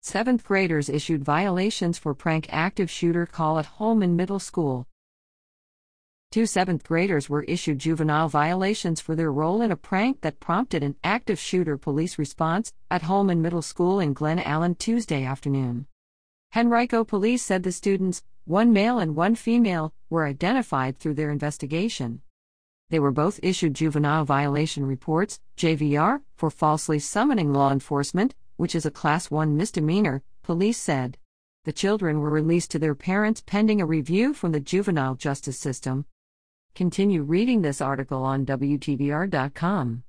Seventh graders issued violations for prank active shooter call at Holman Middle School. Two seventh graders were issued juvenile violations for their role in a prank that prompted an active shooter police response at Holman Middle School in Glen Allen Tuesday afternoon. Henrico police said the students, one male and one female, were identified through their investigation. They were both issued juvenile violation reports, JVR, for falsely summoning law enforcement, which is a Class 1 misdemeanor, police said. The children were released to their parents pending a review from the juvenile justice system. Continue reading this article on WTVR.com.